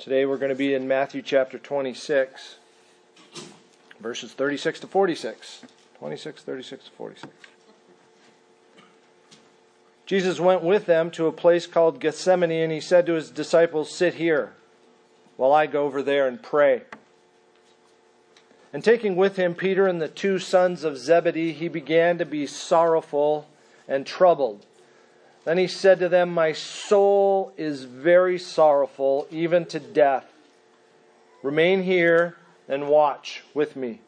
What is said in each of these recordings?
Today we're going to be in Matthew chapter 26, verses 36 to 46. 26, 36 to 46. Jesus went with them to a place called Gethsemane, and he said to his disciples, Sit here while I go over there and pray. And taking with him Peter and the two sons of Zebedee, he began to be sorrowful and troubled. Then he said to them, My soul is very sorrowful, even to death. Remain here and watch with me.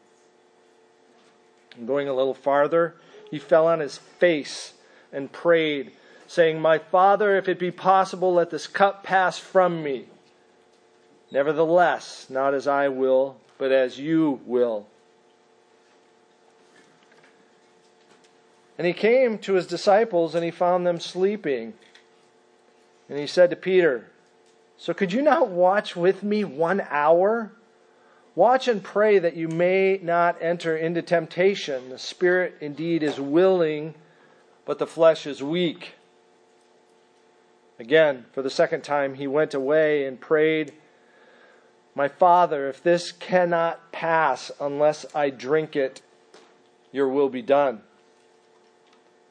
And going a little farther, he fell on his face and prayed, saying, My Father, if it be possible, let this cup pass from me. Nevertheless, not as I will, but as you will. And he came to his disciples and he found them sleeping. And he said to Peter, So could you not watch with me one hour? Watch and pray that you may not enter into temptation. The spirit indeed is willing, but the flesh is weak. Again, for the second time, he went away and prayed, My Father, if this cannot pass unless I drink it, your will be done.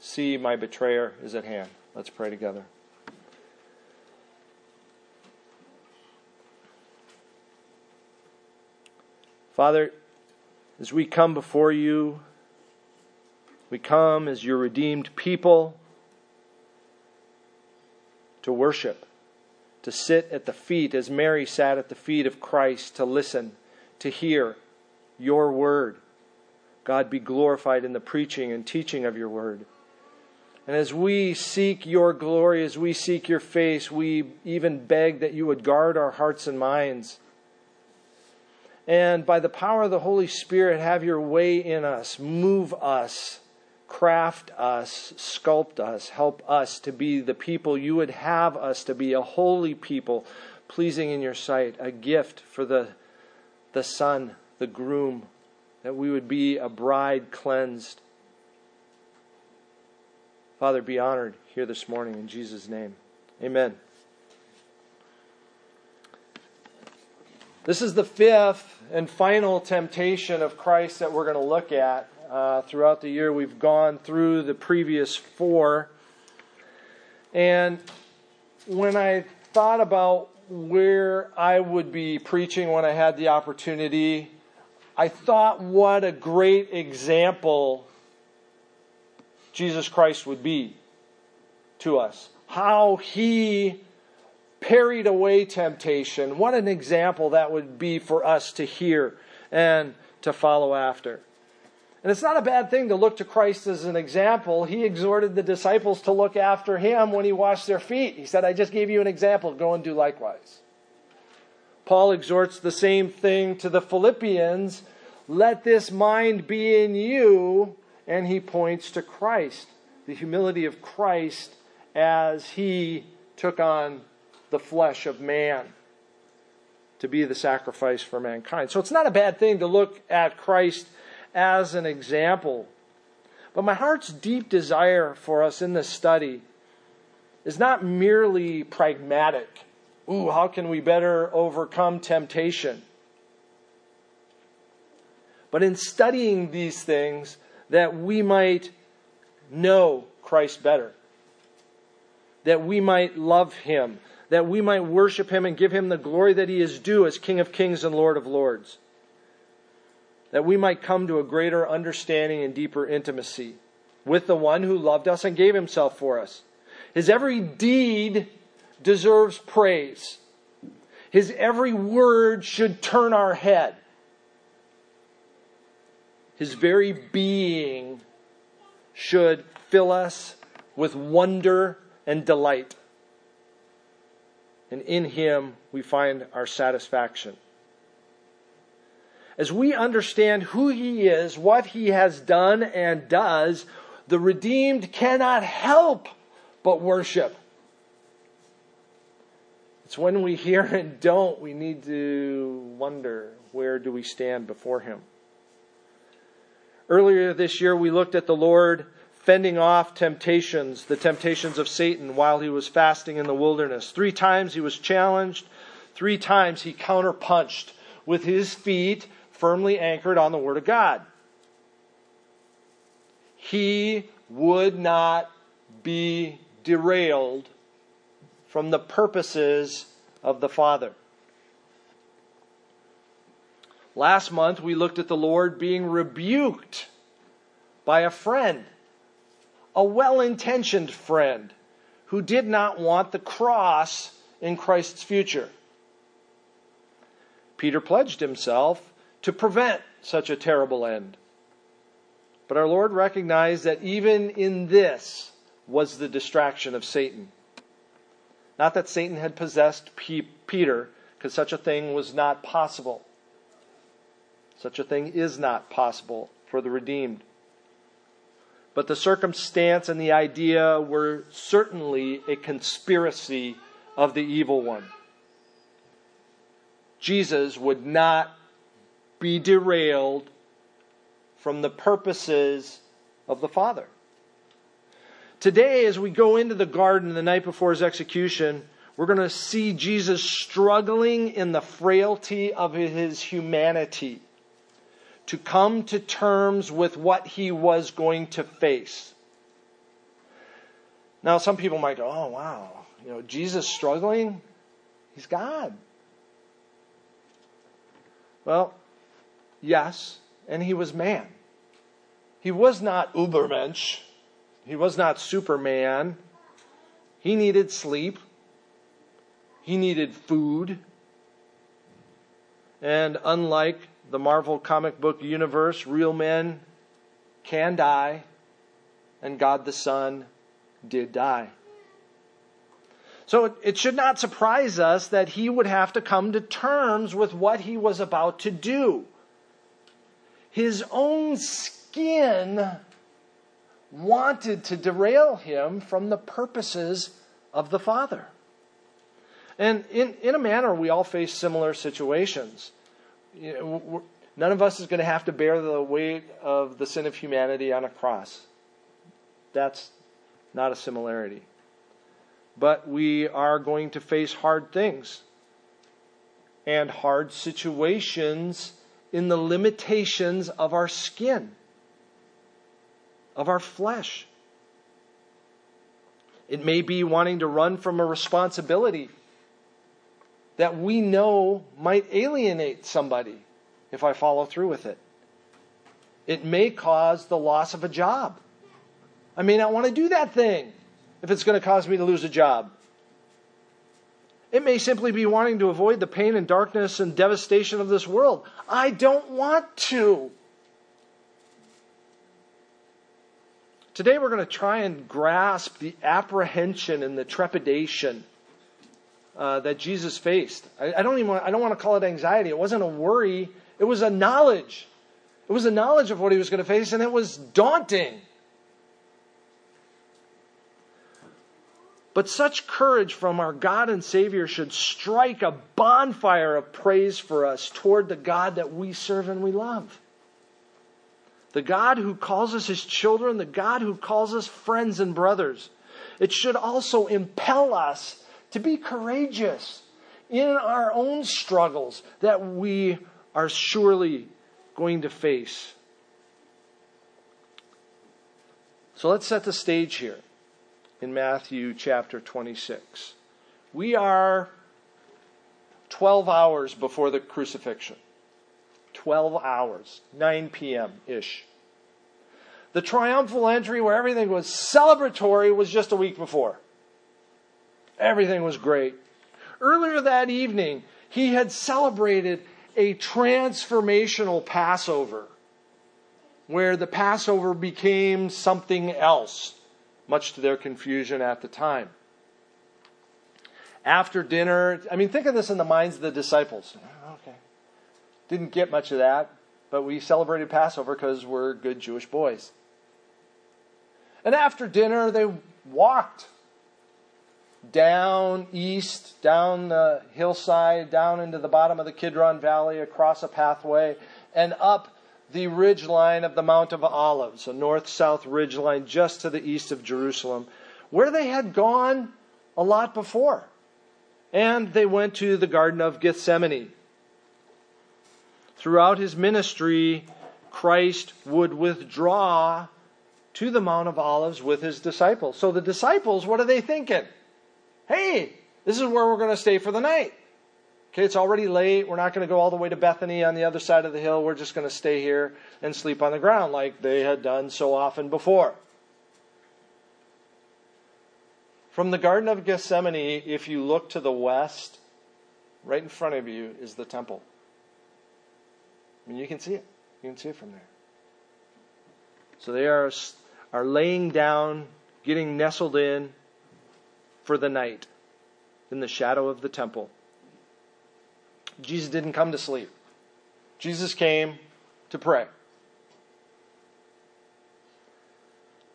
See, my betrayer is at hand. Let's pray together. Father, as we come before you, we come as your redeemed people to worship, to sit at the feet as Mary sat at the feet of Christ, to listen, to hear your word. God be glorified in the preaching and teaching of your word. And as we seek your glory, as we seek your face, we even beg that you would guard our hearts and minds. And by the power of the Holy Spirit, have your way in us, move us, craft us, sculpt us, help us to be the people you would have us to be, a holy people, pleasing in your sight, a gift for the, the son, the groom, that we would be a bride cleansed Father, be honored here this morning in Jesus' name. Amen. This is the fifth and final temptation of Christ that we're going to look at. Uh, throughout the year, we've gone through the previous four. And when I thought about where I would be preaching when I had the opportunity, I thought what a great example Jesus Christ would be to us. How he parried away temptation. What an example that would be for us to hear and to follow after. And it's not a bad thing to look to Christ as an example. He exhorted the disciples to look after him when he washed their feet. He said, I just gave you an example. Go and do likewise. Paul exhorts the same thing to the Philippians let this mind be in you, and he points to Christ, the humility of Christ as he took on the flesh of man to be the sacrifice for mankind. So it's not a bad thing to look at Christ as an example. But my heart's deep desire for us in this study is not merely pragmatic. Ooh, how can we better overcome temptation? But in studying these things, that we might know Christ better, that we might love him, that we might worship him and give him the glory that he is due as King of kings and Lord of lords, that we might come to a greater understanding and deeper intimacy with the one who loved us and gave himself for us. His every deed deserves praise. His every word should turn our head his very being should fill us with wonder and delight. And in him we find our satisfaction. as we understand who he is, what he has done and does, the redeemed cannot help but worship. It's when we hear and don't, we need to wonder where do we stand before him. Earlier this year, we looked at the Lord fending off temptations, the temptations of Satan, while he was fasting in the wilderness. Three times he was challenged, three times he counterpunched with his feet firmly anchored on the Word of God. He would not be derailed from the purposes of the Father. Last month, we looked at the Lord being rebuked by a friend, a well intentioned friend, who did not want the cross in Christ's future. Peter pledged himself to prevent such a terrible end. But our Lord recognized that even in this was the distraction of Satan. Not that Satan had possessed Peter, because such a thing was not possible. Such a thing is not possible for the redeemed. But the circumstance and the idea were certainly a conspiracy of the evil one. Jesus would not be derailed from the purposes of the Father. Today, as we go into the garden the night before his execution, we're going to see Jesus struggling in the frailty of his humanity to come to terms with what he was going to face. Now, some people might go, oh, wow, you know, Jesus struggling? He's God. Well, yes, and he was man. He was not Ubermensch. He was not Superman. He needed sleep. He needed food. And unlike the Marvel comic book universe, real men can die, and God the Son did die. So it should not surprise us that he would have to come to terms with what he was about to do. His own skin wanted to derail him from the purposes of the Father. And in, in a manner, we all face similar situations know, none of us is going to have to bear the weight of the sin of humanity on a cross. That's not a similarity. But we are going to face hard things and hard situations in the limitations of our skin, of our flesh. It may be wanting to run from a responsibility that we know might alienate somebody if I follow through with it. It may cause the loss of a job. I may not want to do that thing if it's going to cause me to lose a job. It may simply be wanting to avoid the pain and darkness and devastation of this world. I don't want to. Today we're going to try and grasp the apprehension and the trepidation uh, that Jesus faced. I, I, don't even want, I don't want to call it anxiety. It wasn't a worry. It was a knowledge. It was a knowledge of what he was going to face, and it was daunting. But such courage from our God and Savior should strike a bonfire of praise for us toward the God that we serve and we love. The God who calls us his children, the God who calls us friends and brothers. It should also impel us to be courageous in our own struggles that we are surely going to face. So let's set the stage here in Matthew chapter 26. We are 12 hours before the crucifixion. 12 hours, 9 p.m. ish. The triumphal entry where everything was celebratory was just a week before. Everything was great. Earlier that evening, he had celebrated a transformational Passover where the Passover became something else, much to their confusion at the time. After dinner, I mean, think of this in the minds of the disciples. Okay. Didn't get much of that, but we celebrated Passover because we're good Jewish boys. And after dinner, they walked down east, down the hillside, down into the bottom of the Kidron Valley, across a pathway, and up the ridge line of the Mount of Olives, a north south ridge line just to the east of Jerusalem, where they had gone a lot before. And they went to the Garden of Gethsemane. Throughout his ministry, Christ would withdraw to the Mount of Olives with his disciples. So the disciples, what are they thinking? This is where we're going to stay for the night. Okay, it's already late. We're not going to go all the way to Bethany on the other side of the hill. We're just going to stay here and sleep on the ground like they had done so often before. From the Garden of Gethsemane, if you look to the west, right in front of you is the temple. I mean, you can see it. You can see it from there. So they are, are laying down, getting nestled in for the night in the shadow of the temple. Jesus didn't come to sleep. Jesus came to pray.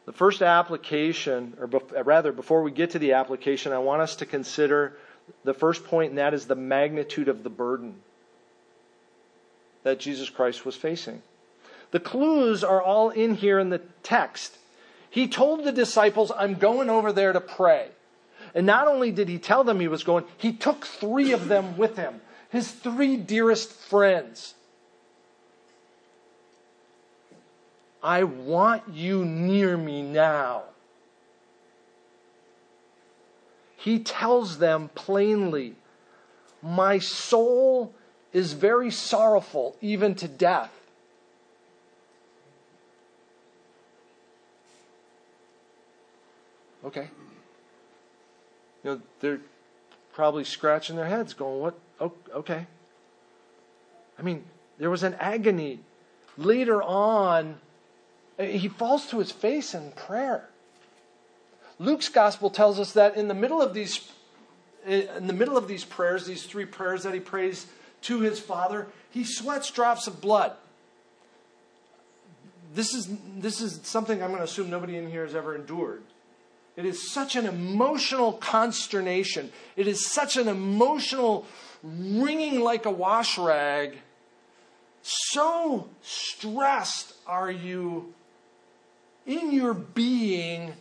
The first application, or uh, rather, before we get to the application, I want us to consider the first point, and that is the magnitude of the burden that Jesus Christ was facing. The clues are all in here in the text. He told the disciples, I'm going over there to pray. And not only did he tell them he was going, he took three of them with him his three dearest friends. I want you near me now. He tells them plainly, My soul is very sorrowful, even to death. Okay. You know, they're probably scratching their heads, going, What? okay. I mean, there was an agony. Later on, eh, he falls to his face in prayer. Luke's gospel tells us that in the middle of these eh, in the middle of these prayers, these three prayers that he prays to his father, he sweats drops of blood. This is this is something I'm going to assume nobody in here has ever endured. It is such an emotional consternation. It is such an emotional wringing like a wash rag. So stressed are you in your being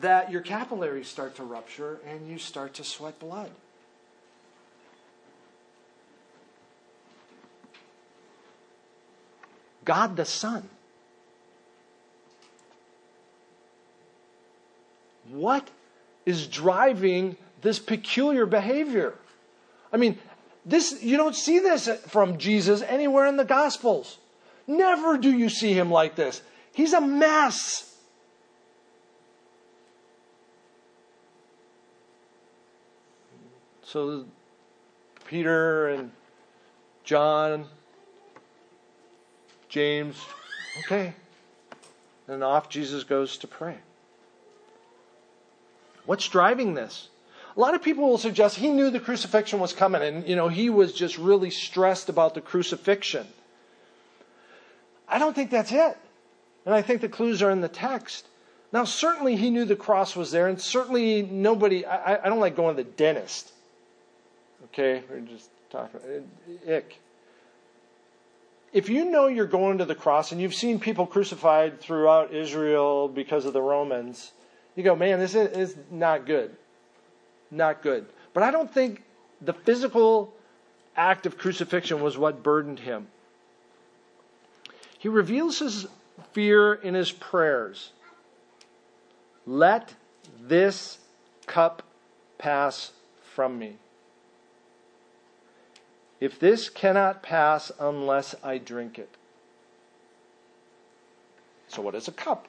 that your capillaries start to rupture and you start to sweat blood. God the Son. What is driving this peculiar behavior? I mean, this you don't see this from Jesus anywhere in the Gospels. Never do you see him like this. He's a mess. So Peter and John, James, okay. And off Jesus goes to pray. What's driving this? A lot of people will suggest he knew the crucifixion was coming and, you know, he was just really stressed about the crucifixion. I don't think that's it. And I think the clues are in the text. Now, certainly he knew the cross was there, and certainly nobody, I, I don't like going to the dentist. Okay? We're just talking, uh, ick. If you know you're going to the cross and you've seen people crucified throughout Israel because of the Romans, you go, man, this is, not good not good. But I don't think the physical act of crucifixion was what burdened him. He reveals his fear in his prayers. Let this cup pass from me. If this cannot pass unless I drink it. So, what is a cup?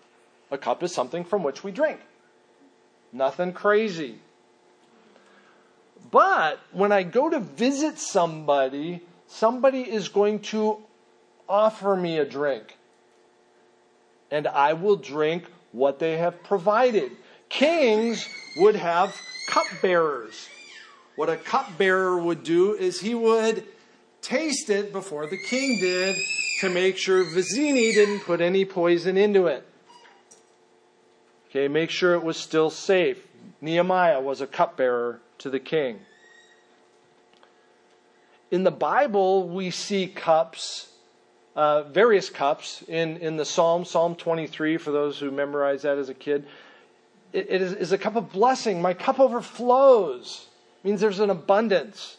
A cup is something from which we drink. Nothing crazy. But when I go to visit somebody, somebody is going to offer me a drink. And I will drink what they have provided. Kings would have cupbearers. What a cupbearer would do is he would taste it before the king did to make sure Vizzini didn't put any poison into it. Okay, make sure it was still safe. Nehemiah was a cupbearer to the king. In the Bible, we see cups, uh, various cups, in, in the Psalm, Psalm 23, for those who memorized that as a kid. it, it is, is, a cup of blessing. My cup overflows. It means there's an abundance.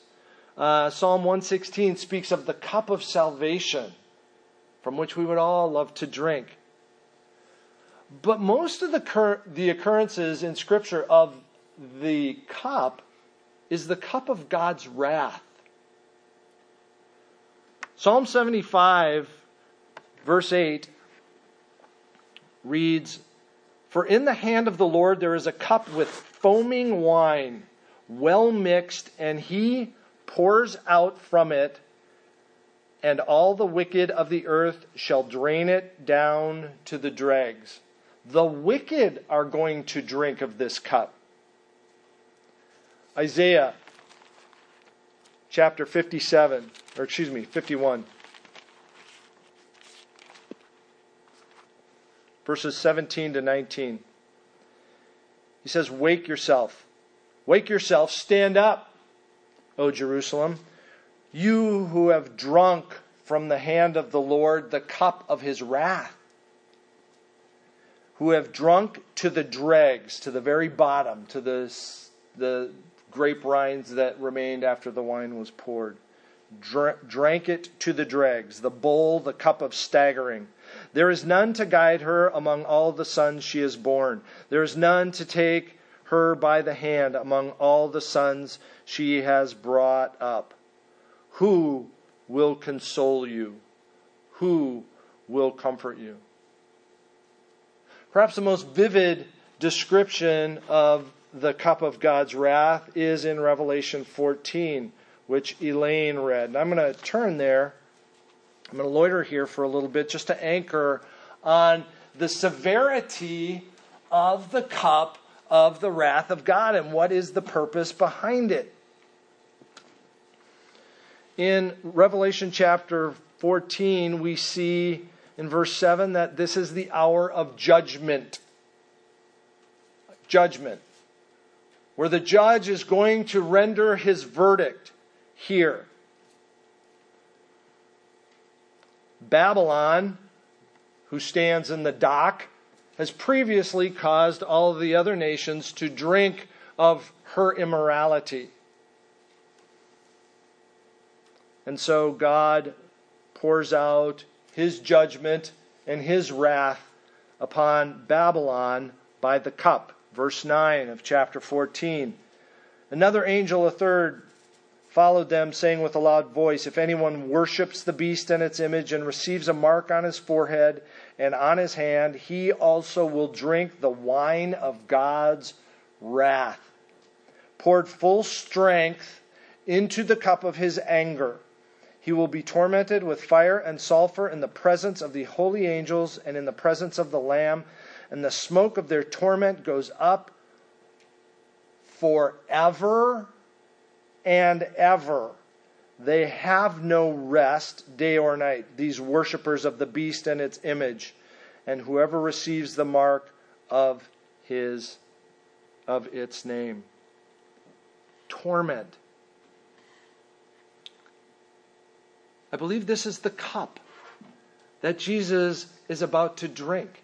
Uh, Psalm 116 speaks of the cup of salvation from which we would all love to drink. But most of the, cur- the occurrences in Scripture of the cup is the cup of God's wrath. Psalm 75, verse 8, reads For in the hand of the Lord there is a cup with foaming wine, well mixed, and he pours out from it, and all the wicked of the earth shall drain it down to the dregs. The wicked are going to drink of this cup. Isaiah chapter 57, or excuse me, 51. Verses 17 to 19. He says, Wake yourself. Wake yourself. Stand up, O Jerusalem. You who have drunk from the hand of the Lord the cup of his wrath who have drunk to the dregs, to the very bottom, to the, the grape rinds that remained after the wine was poured. Dr- drank it to the dregs, the bowl, the cup of staggering. There is none to guide her among all the sons she has borne. There is none to take her by the hand among all the sons she has brought up. Who will console you? Who will comfort you? Perhaps the most vivid description of the cup of God's wrath is in Revelation 14, which Elaine read. And I'm going to turn there. I'm going to loiter here for a little bit just to anchor on the severity of the cup of the wrath of God and what is the purpose behind it. In Revelation chapter 14, we see in verse 7 that this is the hour of judgment. Judgment. Where the judge is going to render his verdict here. Babylon, who stands in the dock, has previously caused all of the other nations to drink of her immorality. And so God pours out his judgment and his wrath upon Babylon by the cup. Verse 9 of chapter 14. Another angel, a third, followed them, saying with a loud voice, If anyone worships the beast and its image and receives a mark on his forehead and on his hand, he also will drink the wine of God's wrath, poured full strength into the cup of his anger he will be tormented with fire and sulfur in the presence of the holy angels and in the presence of the Lamb, and the smoke of their torment goes up forever and ever. They have no rest day or night, these worshippers of the beast and its image, and whoever receives the mark of his of its name. Torment I believe this is the cup that Jesus is about to drink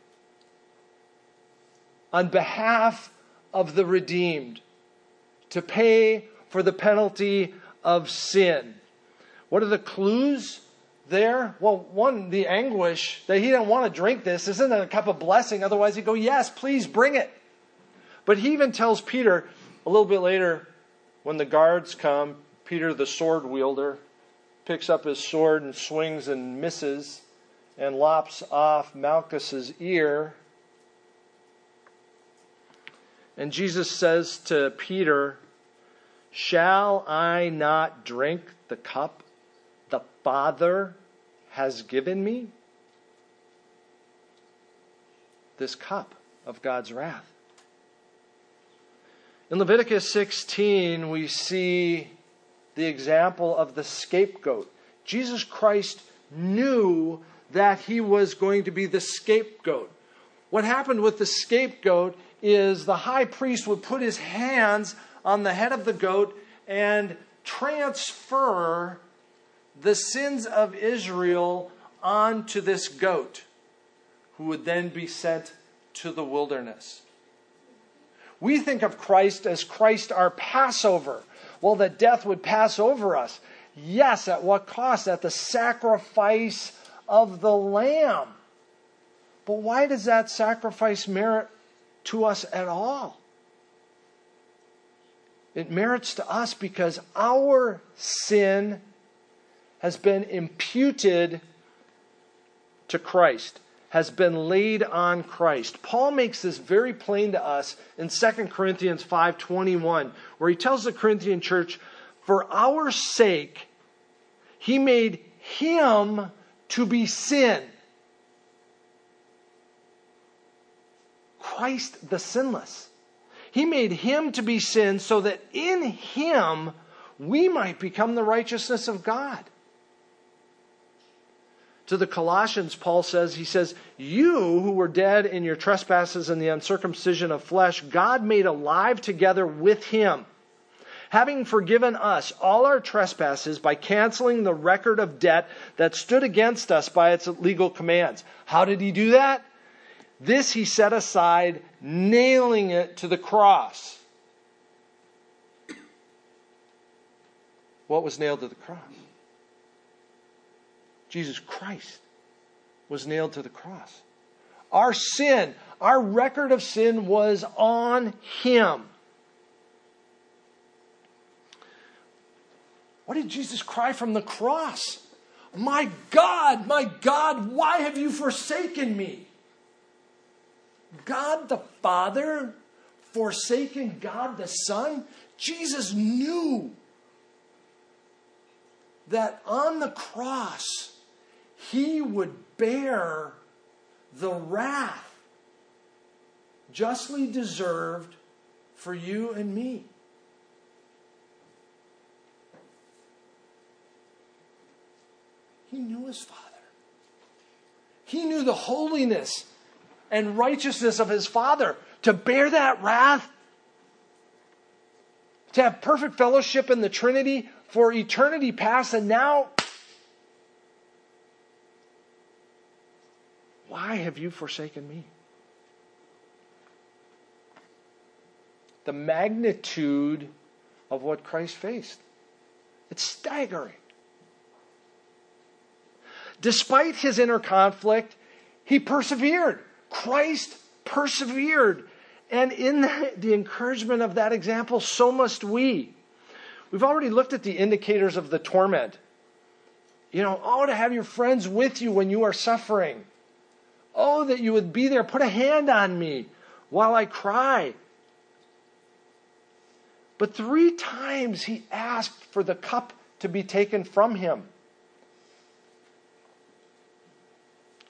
on behalf of the redeemed to pay for the penalty of sin. What are the clues there? Well, one, the anguish that he didn't want to drink this. Isn't it a cup of blessing? Otherwise, he'd go, Yes, please bring it. But he even tells Peter a little bit later when the guards come, Peter, the sword wielder, picks up his sword and swings and misses and lops off Malchus's ear. And Jesus says to Peter, Shall I not drink the cup the Father has given me? This cup of God's wrath. In Leviticus 16, we see the example of the scapegoat. Jesus Christ knew that he was going to be the scapegoat. What happened with the scapegoat is the high priest would put his hands on the head of the goat and transfer the sins of Israel onto this goat, who would then be sent to the wilderness. We think of Christ as Christ our Passover. Well, that death would pass over us. Yes, at what cost? At the sacrifice of the Lamb. But why does that sacrifice merit to us at all? It merits to us because our sin has been imputed to Christ, has been laid on Christ. Paul makes this very plain to us in 2 Corinthians 5:21, where he tells the Corinthian church, "For our sake he made him to be sin." Christ the sinless. He made him to be sin so that in him we might become the righteousness of God. To the Colossians, Paul says, he says, You who were dead in your trespasses and the uncircumcision of flesh, God made alive together with him, having forgiven us all our trespasses by canceling the record of debt that stood against us by its legal commands. How did he do that? This he set aside, nailing it to the cross. What was nailed to the cross? Jesus Christ was nailed to the cross. Our sin, our record of sin was on him. What did Jesus cry from the cross? My God, my God, why have you forsaken me? God the Father forsaken God the Son? Jesus knew that on the cross he would bear the wrath justly deserved for you and me. He knew his Father. He knew the holiness and righteousness of his Father to bear that wrath, to have perfect fellowship in the Trinity for eternity past, and now, why have you forsaken me? The magnitude of what Christ faced. It's staggering. Despite his inner conflict, he persevered. Christ persevered. And in the, encouragement of that example, so must we. We've already looked at the indicators of the torment. You know, oh, to have your friends with you when you are suffering. Oh, that you would be there. Put a hand on me while I cry. But three times he asked for the cup to be taken from him.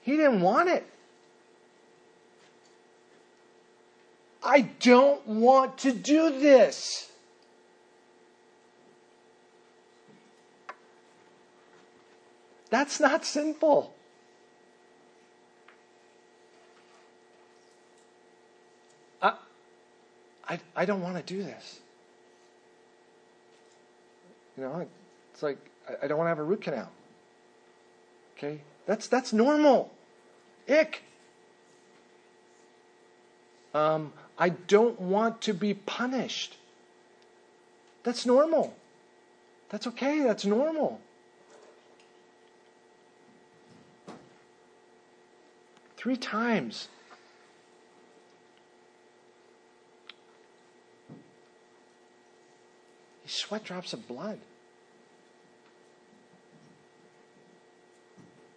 He didn't want it. I don't want to do this. That's not sinful. I, I don't want to do this. You know, it's like I, I don't want to have a root canal. Okay? That's that's normal. Ick. Um, I don't want to be punished. That's normal. That's okay. That's normal. Three times. Sweat drops of blood.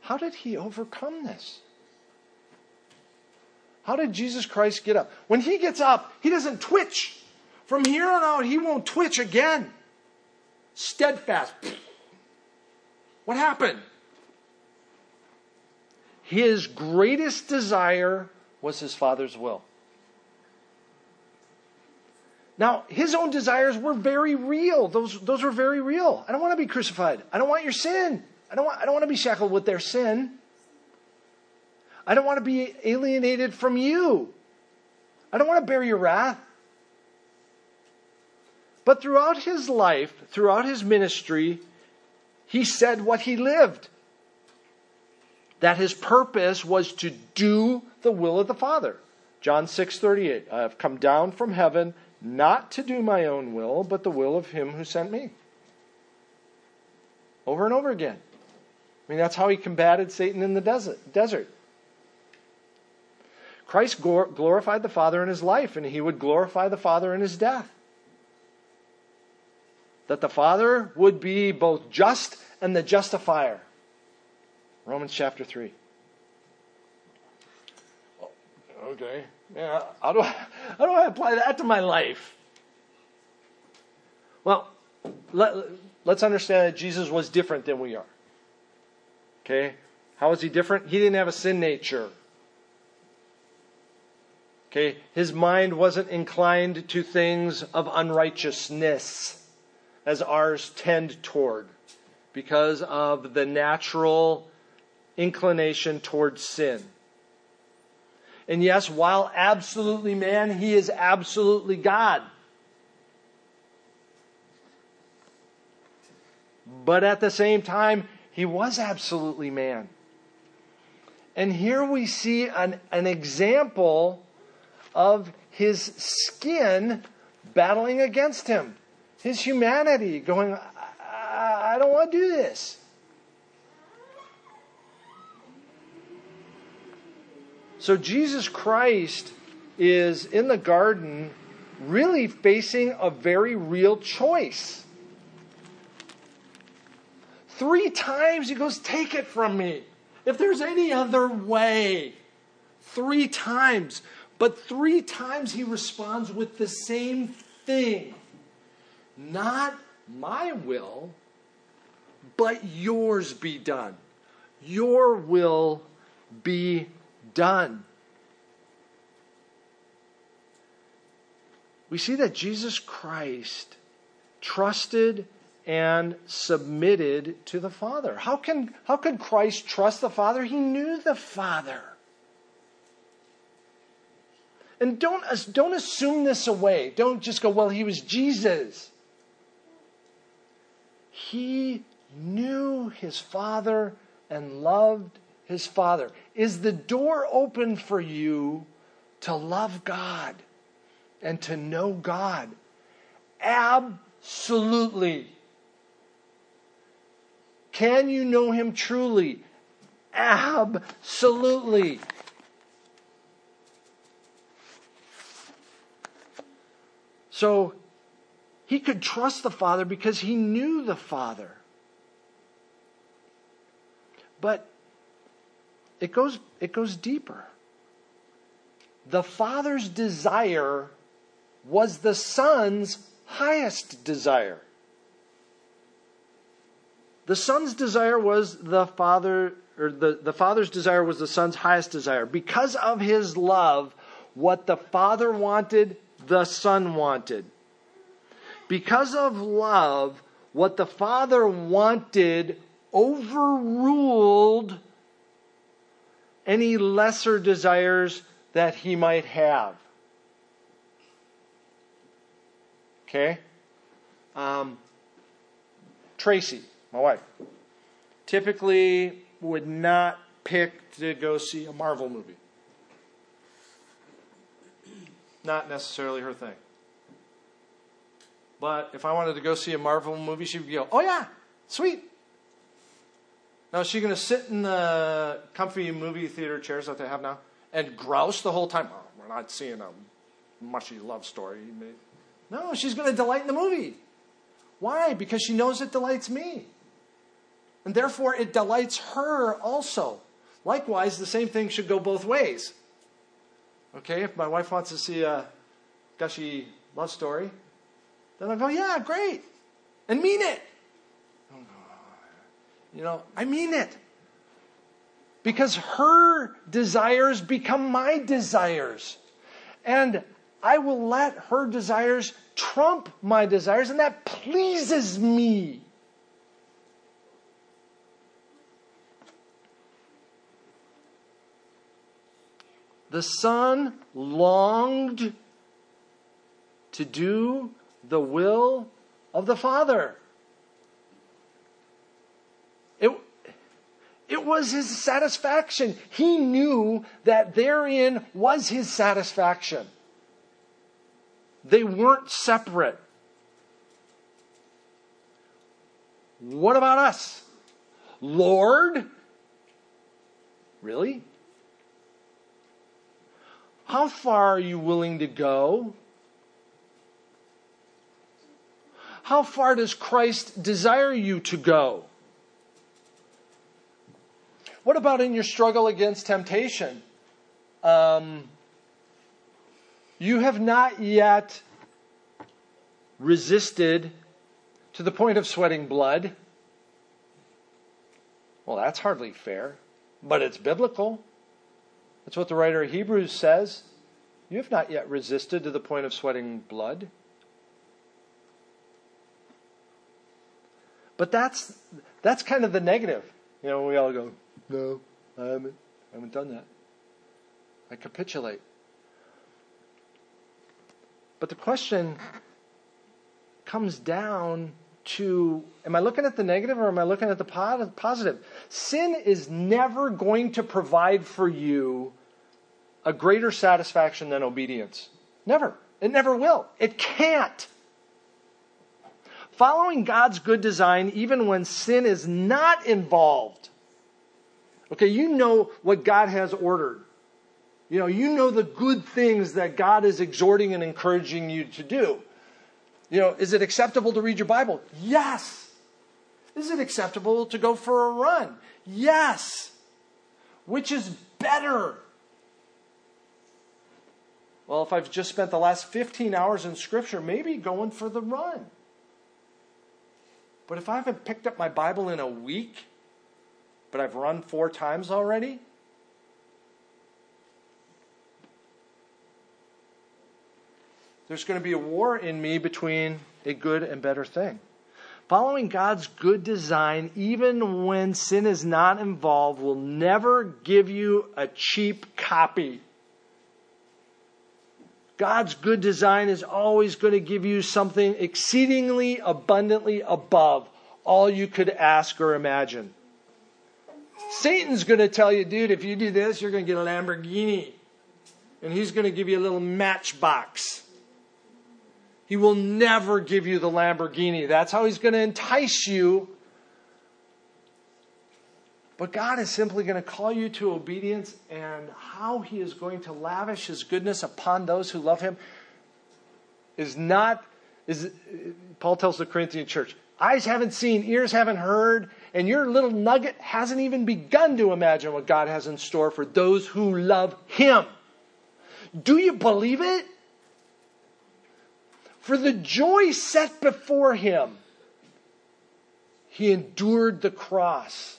How did he overcome this? How did Jesus Christ get up? When he gets up, he doesn't twitch. From here on out, he won't twitch again. Steadfast. What happened? His greatest desire was his Father's will. Now, his own desires were very real. Those, those were very real. I don't want to be crucified. I don't want your sin. I don't, want, I don't want to be shackled with their sin. I don't want to be alienated from you. I don't want to bear your wrath. But throughout his life, throughout his ministry, he said what he lived. That his purpose was to do the will of the Father. John 6:38 I have come down from heaven not to do my own will but the will of him who sent me. Over and over again. I mean that's how he combated Satan in the desert. Christ glorified the Father in his life and he would glorify the Father in his death. That the Father would be both just and the justifier. Romans chapter 3. Okay. Yeah, how do I, how do I apply that to my life? Well, let, let's understand that Jesus was different than we are. Okay? How was he different? He didn't have a sin nature. Okay? His mind wasn't inclined to things of unrighteousness as ours tend toward because of the natural inclination towards sin. And yes, while absolutely man, he is absolutely God. But at the same time, he was absolutely man. And here we see an, an example of his skin battling against him, his humanity going, I, I don't want to do this. So Jesus Christ is in the garden really facing a very real choice. Three times he goes, Take it from me. If there's any other way. Three times. But three times he responds with the same thing Not my will, but yours be done. Your will be done. We see that Jesus Christ trusted and submitted to the Father. How can, how could Christ trust the Father? He knew the Father. And don't, don't assume this away. Don't just go, well, he was Jesus. He knew his Father and loved his Father. Is the door open for you to love God and to know God? Absolutely. Can you know Him truly? Absolutely. So he could trust the Father because he knew the Father. But it goes, it goes deeper. The Father's desire was the Son's highest desire. The Son's desire was the Father, or the, the Father's desire was the Son's highest desire. Because of his love, what the Father wanted, the Son wanted. Because of love, what the Father wanted overruled any lesser desires that he might have. Okay? Um, Tracy, my wife, typically would not pick to go see a Marvel movie. Not necessarily her thing. But if I wanted to go see a Marvel movie, she would go, Oh, yeah, sweet. Now, is she going to sit in the comfy movie theater chairs that they have now and grouse the whole time? Oh, we're not seeing a mushy love story. No, she's going to delight in the movie. Why? Because she knows it delights me. And therefore, it delights her also. Likewise, the same thing should go both ways. Okay, if my wife wants to see a gushy love story, then I'll go, yeah, great. And mean it. You know, I mean it. Because her desires become my desires. And I will let her desires trump my desires, and that pleases me. The Son longed to do the will of the Father. It was his satisfaction. He knew that therein was his satisfaction. They weren't separate. What about us? Lord? Really? How far are you willing to go? How far does Christ desire you to go? What about in your struggle against temptation? Um, you have not yet resisted to the point of sweating blood. Well, that's hardly fair, but it's biblical. That's what the writer of Hebrews says. You have not yet resisted to the point of sweating blood. But that's that's kind of the negative. You know, we all go, No, I haven't I haven't done that. I capitulate. But the question comes down to am I looking at the negative or am I looking at the positive? Sin is never going to provide for you a greater satisfaction than obedience. Never. It never will. It can't. Following God's good design, even when sin is not involved. Okay, you know what God has ordered. You know, you know the good things that God is exhorting and encouraging you to do. You know, is it acceptable to read your Bible? Yes. Is it acceptable to go for a run? Yes. Which is better? Well, if I've just spent the last 15 hours in Scripture, maybe going for the run. But if I haven't picked up my Bible in a week, but I've run four times already, there's going to be a war in me between a good and better thing. Following God's good design, even when sin is not involved, will never give you a cheap copy. God's good design is always going to give you something exceedingly abundantly above all you could ask or imagine. Satan's going to tell you, dude, if you do this, you're going to get a Lamborghini. And he's going to give you a little matchbox. He will never give you the Lamborghini. That's how he's going to entice you. But God is simply going to call you to obedience, and how he is going to lavish his goodness upon those who love him is not, is, Paul tells the Corinthian church, eyes haven't seen, ears haven't heard, and your little nugget hasn't even begun to imagine what God has in store for those who love him. Do you believe it? For the joy set before him, he endured the cross.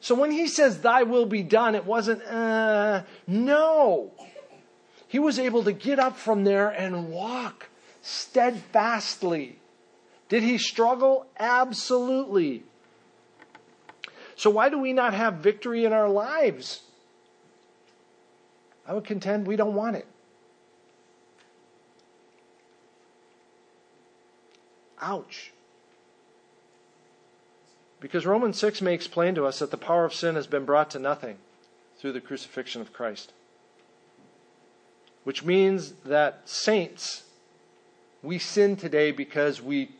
So when he says, Thy will be done, it wasn't, uh, no. He was able to get up from there and walk steadfastly. Did he struggle? Absolutely. So, why do we not have victory in our lives? I would contend we don't want it. Ouch. Because Romans 6 makes plain to us that the power of sin has been brought to nothing through the crucifixion of Christ. Which means that saints, we sin today because we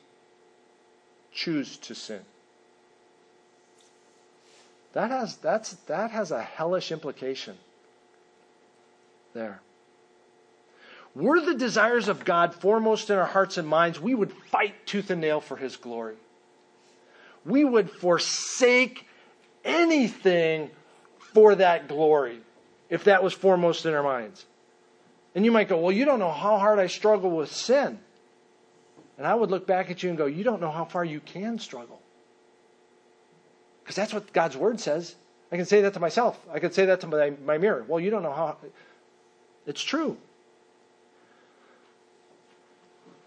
choose to sin. That has, that's, that has a hellish implication there were the desires of God foremost in our hearts and minds, we would fight tooth and nail for His glory. We would forsake anything for that glory if that was foremost in our minds. And you might go, Well, you don't know how hard I struggle with sin. And I would look back at you and go, You don't know how far you can struggle. Because that's what God's Word says. I can say that to myself. I can say that to my, my mirror. Well, you don't know how. It's true.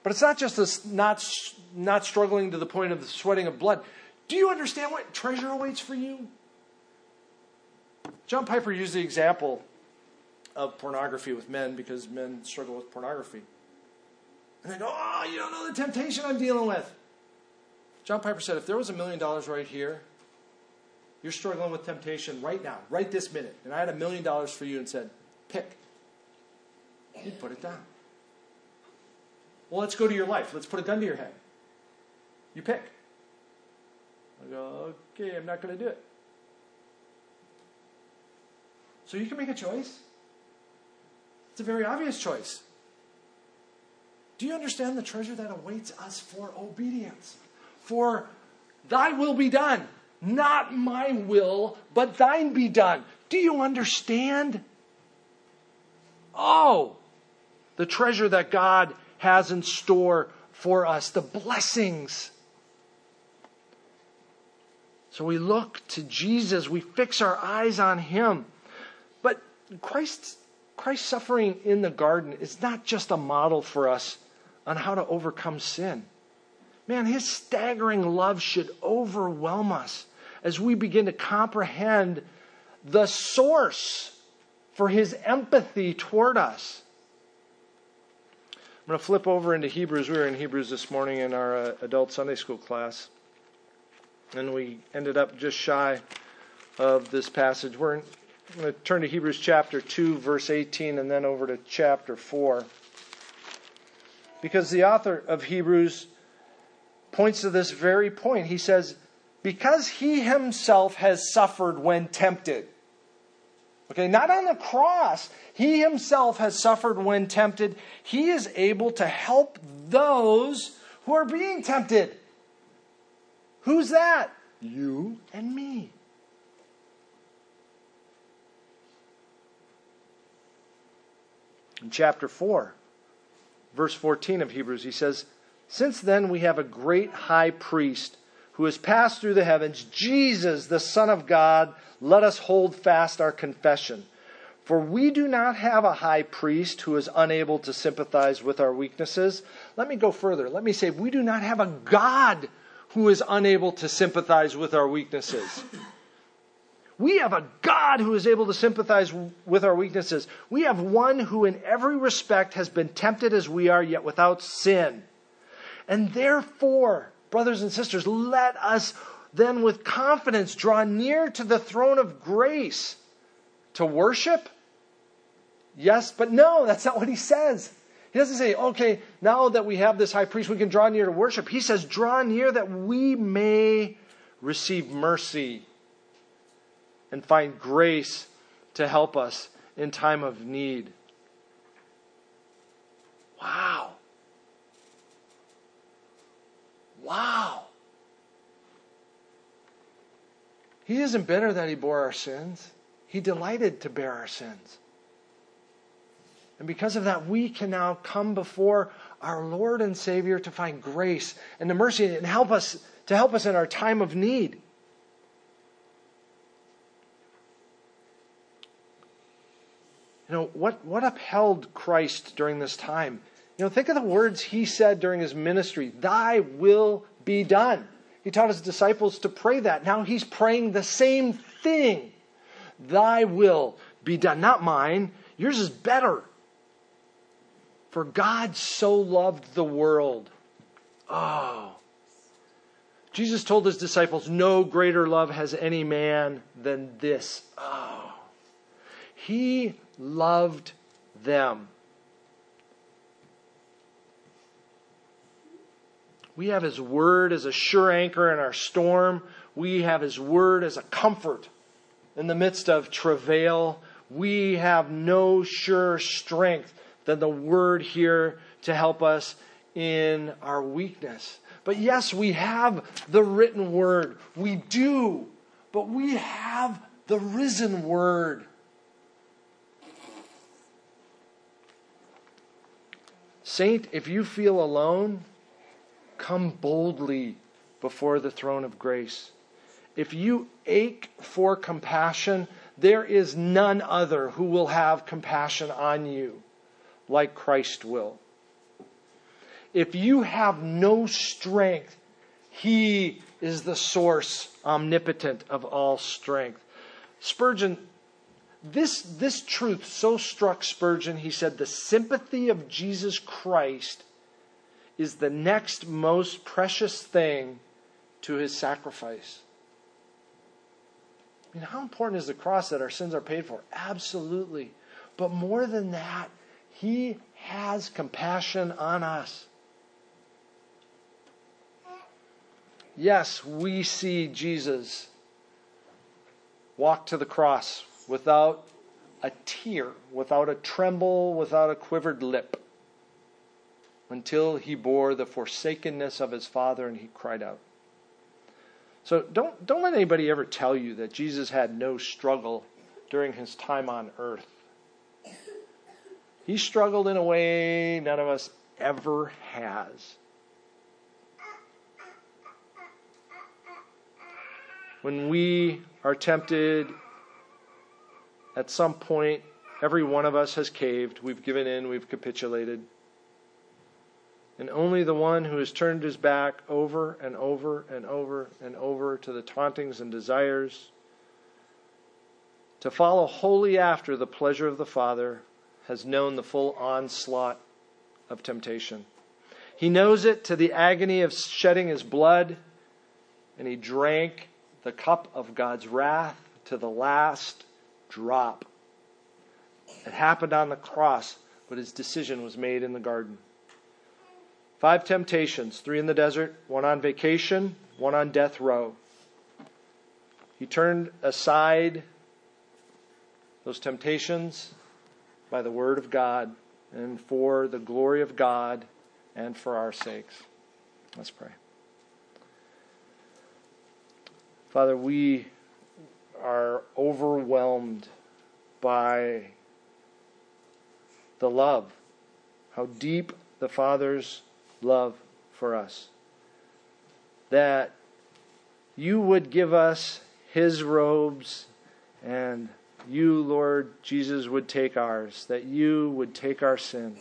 But it's not just this not, not struggling to the point of the sweating of blood. Do you understand what treasure awaits for you? John Piper used the example of pornography with men because men struggle with pornography. And they go, Oh, you don't know the temptation I'm dealing with. John Piper said, If there was a million dollars right here, you're struggling with temptation right now, right this minute, and I had a million dollars for you and said, Pick. You'd put it down. Well, let's go to your life. Let's put a gun to your head. You pick. I go, okay, I'm not going to do it. So you can make a choice. It's a very obvious choice. Do you understand the treasure that awaits us for obedience? For thy will be done. Not my will, but thine be done. Do you understand? Oh, the treasure that God has in store for us, the blessings. So we look to Jesus, we fix our eyes on Him. But Christ's, Christ's suffering in the garden is not just a model for us on how to overcome sin. Man, His staggering love should overwhelm us as we begin to comprehend the source for His empathy toward us. I'm going to flip over into Hebrews. We were in Hebrews this morning in our uh, adult Sunday school class. And we ended up just shy of this passage. We're going to turn to Hebrews chapter 2, verse 18, and then over to chapter 4. Because the author of Hebrews points to this very point. He says, Because he himself has suffered when tempted. Okay, not on the cross. He himself has suffered when tempted. He is able to help those who are being tempted. Who's that? You and me. In chapter 4, verse 14 of Hebrews, he says, Since then we have a great high priest who has passed through the heavens, Jesus, the Son of God, let us hold fast our confession. For we do not have a high priest who is unable to sympathize with our weaknesses. Let me go further. Let me say, we do not have a God who is unable to sympathize with our weaknesses. We have a God who is able to sympathize with our weaknesses. We have one who, in every respect, has been tempted as we are, yet without sin. And therefore, brothers and sisters, let us then with confidence draw near to the throne of grace to worship. Yes, but no, that's not what he says. He doesn't say, okay, now that we have this high priest, we can draw near to worship. He says, draw near that we may receive mercy and find grace to help us in time of need. Wow. Wow. He isn't bitter that he bore our sins. He delighted to bear our sins. And because of that, we can now come before our Lord and Savior to find grace and the mercy and help us to help us in our time of need. You know, what, what upheld Christ during this time? You know, think of the words he said during his ministry Thy will be done. He taught his disciples to pray that. Now he's praying the same thing. Thy will be done, not mine. Yours is better. For God so loved the world. Oh. Jesus told his disciples, No greater love has any man than this. Oh. He loved them. We have His Word as a sure anchor in our storm. We have His Word as a comfort in the midst of travail. We have no sure strength than the word here to help us in our weakness. But yes, we have the written word. We do. But we have the risen word. Saint, if you feel alone, come boldly before the throne of grace. If you ache for compassion, there is none other who will have compassion on you like Christ will. If you have no strength, He is the source omnipotent of all strength. Spurgeon this, this truth so struck Spurgeon, he said, the sympathy of Jesus Christ is the next most precious thing to his sacrifice. I mean, how important is the cross that our sins are paid for? Absolutely. But more than that, he has compassion on us. Yes, we see Jesus walk to the cross without a tear, without a tremble, without a quivered lip, until he bore the forsakenness of his Father and he cried out. So don't, don't let anybody ever tell you that Jesus had no struggle during his time on earth. He struggled in a way none of us ever has. When we are tempted at some point, every one of us has caved. We've given in, we've capitulated. And only the one who has turned his back over and over and over and over to the tauntings and desires to follow wholly after the pleasure of the Father has known the full onslaught of temptation. He knows it to the agony of shedding his blood, and he drank the cup of God's wrath to the last drop. It happened on the cross, but his decision was made in the garden. Five temptations three in the desert, one on vacation, one on death row. He turned aside those temptations by the word of God and for the glory of God and for our sakes. Let's pray. Father, we are overwhelmed by the love, how deep the Father's love for us. That you would give us his robes and you, Lord Jesus, would take ours, that you would take our sin.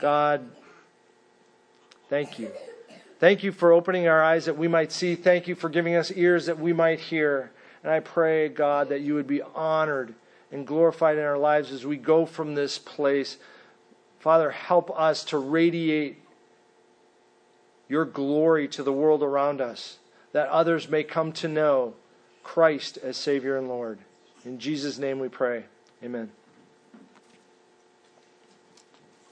God, thank you. Thank you for opening our eyes that we might see. Thank you for giving us ears that we might hear. And I pray, God, that you would be honored and glorified in our lives as we go from this place. Father, help us to radiate your glory to the world around us, that others may come to know Christ as Savior and Lord. In Jesus' name we pray. Amen.